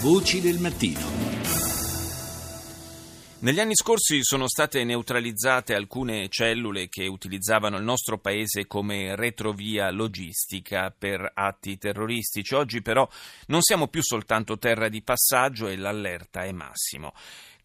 Voci del mattino. Negli anni scorsi sono state neutralizzate alcune cellule che utilizzavano il nostro paese come retrovia logistica per atti terroristici. Oggi però non siamo più soltanto terra di passaggio e l'allerta è massimo.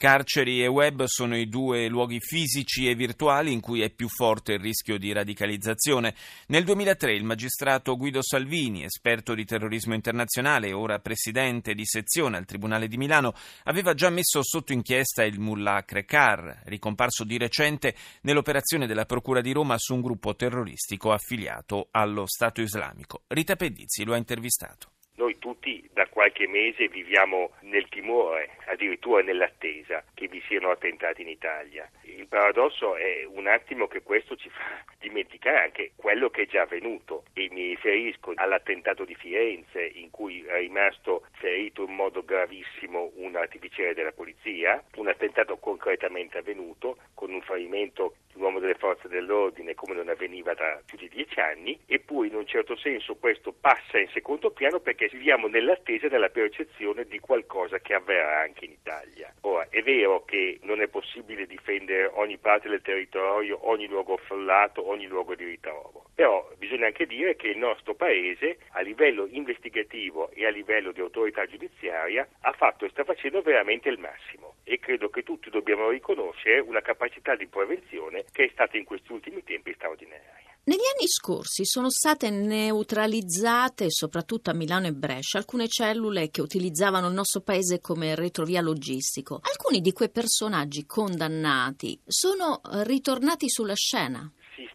Carceri e web sono i due luoghi fisici e virtuali in cui è più forte il rischio di radicalizzazione. Nel 2003 il magistrato Guido Salvini, esperto di terrorismo internazionale e ora presidente di sezione al Tribunale di Milano, aveva già messo sotto inchiesta il mullah Krekar, ricomparso di recente nell'operazione della Procura di Roma su un gruppo terroristico affiliato allo Stato islamico. Rita Pedizzi lo ha intervistato. Noi tutti da qualche mese viviamo nel timore, addirittura nell'attesa che vi siano attentati in Italia. Il paradosso è un attimo che questo ci fa dimenticare anche quello che è già avvenuto e mi riferisco all'attentato di Firenze in cui è rimasto ferito in modo gravissimo un artificiere della polizia, un attentato concretamente avvenuto con un ferimento di un uomo delle forze dell'ordine come non avveniva da più di dieci anni, eppure in un certo senso questo passa in secondo piano perché viviamo nell'attesa della percezione di qualcosa che avverrà anche in Italia. Ora, è vero che non è possibile difendere ogni parte del territorio, ogni luogo affollato, ogni luogo di ritrovo, però bisogna anche dire che il nostro Paese a livello investigativo e a livello di autorità giudiziaria ha fatto e sta facendo veramente il massimo e credo che tutti dobbiamo riconoscere una capacità di prevenzione che è stata in questi ultimi tempi straordinaria. Negli anni scorsi sono state neutralizzate, soprattutto a Milano e Brescia, alcune cellule che utilizzavano il nostro paese come retrovia logistico. Alcuni di quei personaggi condannati sono ritornati sulla scena.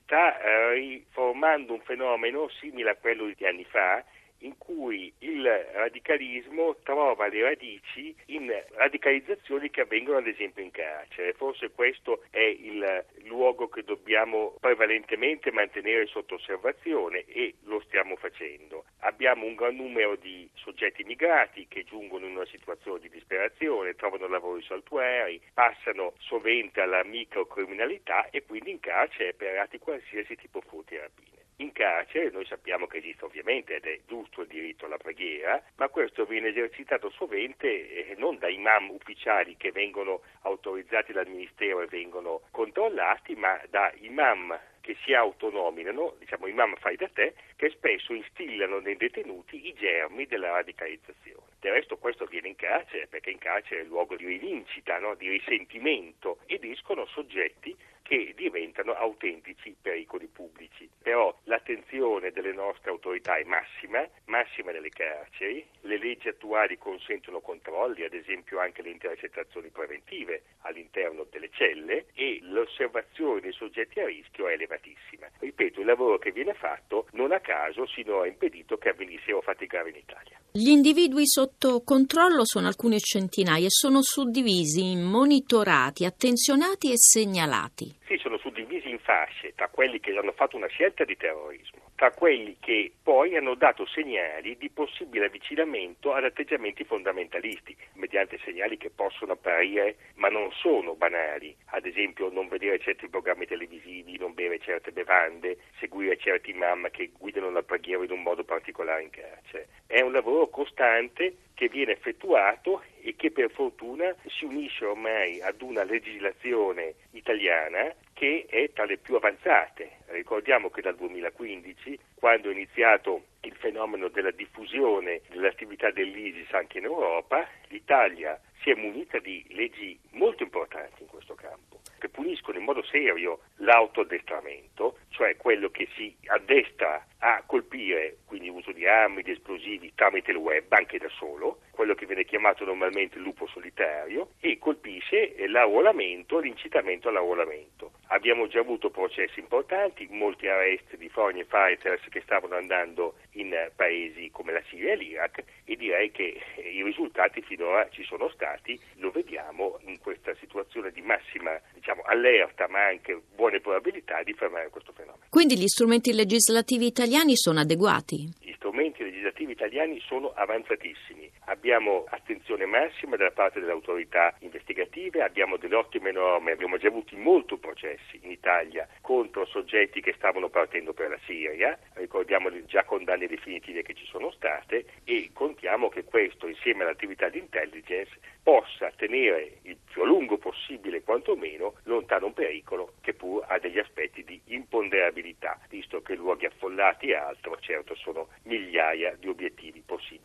Sta eh, riformando un fenomeno simile a quello di anni fa in cui il radicalismo trova le radici in radicalizzazioni che avvengono ad esempio in carcere. Forse questo è il luogo che dobbiamo prevalentemente mantenere sotto osservazione e lo stiamo facendo. Abbiamo un gran numero di soggetti migrati che giungono in una situazione di disperazione, trovano lavori saltuari, passano sovente alla microcriminalità e quindi in carcere per reati qualsiasi tipo furti e rapine. In carcere noi sappiamo che esiste ovviamente ed è giusto il diritto alla preghiera, ma questo viene esercitato sovente eh, non da imam ufficiali che vengono autorizzati dal Ministero e vengono controllati, ma da imam che si autonominano, diciamo imam fai da te, che spesso instillano nei detenuti i germi della radicalizzazione. Del resto questo avviene in carcere perché in carcere è il luogo di rivincita, no? di risentimento ed escono soggetti che diventano autentici pericoli pubblici. Però l'attenzione delle nostre autorità è massima, massima nelle carceri, le leggi attuali consentono controlli, ad esempio anche le intercettazioni preventive all'interno delle celle e l'osservazione dei soggetti a rischio è elevatissima. Ripeto, il lavoro che viene fatto non a caso sinora ha impedito che avvenissero fatti gravi in Italia. Gli individui sotto controllo sono alcune centinaia e sono suddivisi in monitorati, attenzionati e segnalati. Sì, sono suddivisi in fasce tra quelli che hanno fatto una scelta di terrorismo, tra quelli che poi hanno dato segnali di possibile avvicinamento ad atteggiamenti fondamentalisti, mediante segnali che possono apparire ma non sono banali, ad esempio non vedere certi programmi televisivi, non bere certe bevande, seguire certi imam che guidano la preghiera in un modo particolare in carcere. È un lavoro costante che viene effettuato e che per fortuna si unisce ormai ad una legislazione italiana che è tra le più avanzate. Ricordiamo che dal 2015, quando è iniziato il fenomeno della diffusione dell'attività dell'ISIS anche in Europa, l'Italia si è munita di leggi molto importanti in questo campo, che puniscono in modo serio l'autoaddestramento, cioè quello che si addestra a colpire, quindi uso di armi, di esplosivi tramite il web, anche da solo, quello che viene chiamato normalmente il lupo solitario, e colpisce l'arruolamento, l'incitamento all'arruolamento. Abbiamo già avuto processi importanti, molti arresti di foreign fighters che stavano andando in paesi come la Siria e l'Iraq e direi che i risultati finora ci sono stati, lo vediamo in questa situazione di massima diciamo, allerta ma anche buone probabilità di fermare questo fenomeno. Quindi gli strumenti legislativi italiani sono adeguati? Gli strumenti legislativi italiani sono avanzatissimi abbiamo attenzione massima da parte delle autorità investigative, abbiamo delle ottime norme, abbiamo già avuto molti processi in Italia contro soggetti che stavano partendo per la Siria, ricordiamo già condanne definitive che ci sono state e contiamo che questo insieme all'attività di intelligence possa tenere il più a lungo possibile quantomeno lontano un pericolo che pur ha degli aspetti di imponderabilità, visto che luoghi affollati e altro certo sono migliaia di obiettivi possibili.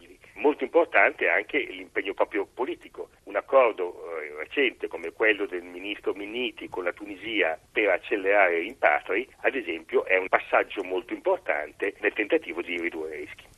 Molto importante anche l'impegno proprio politico. Un accordo eh, recente come quello del ministro Minniti con la Tunisia per accelerare i rimpatri, ad esempio, è un passaggio molto importante nel tentativo di ridurre i rischi.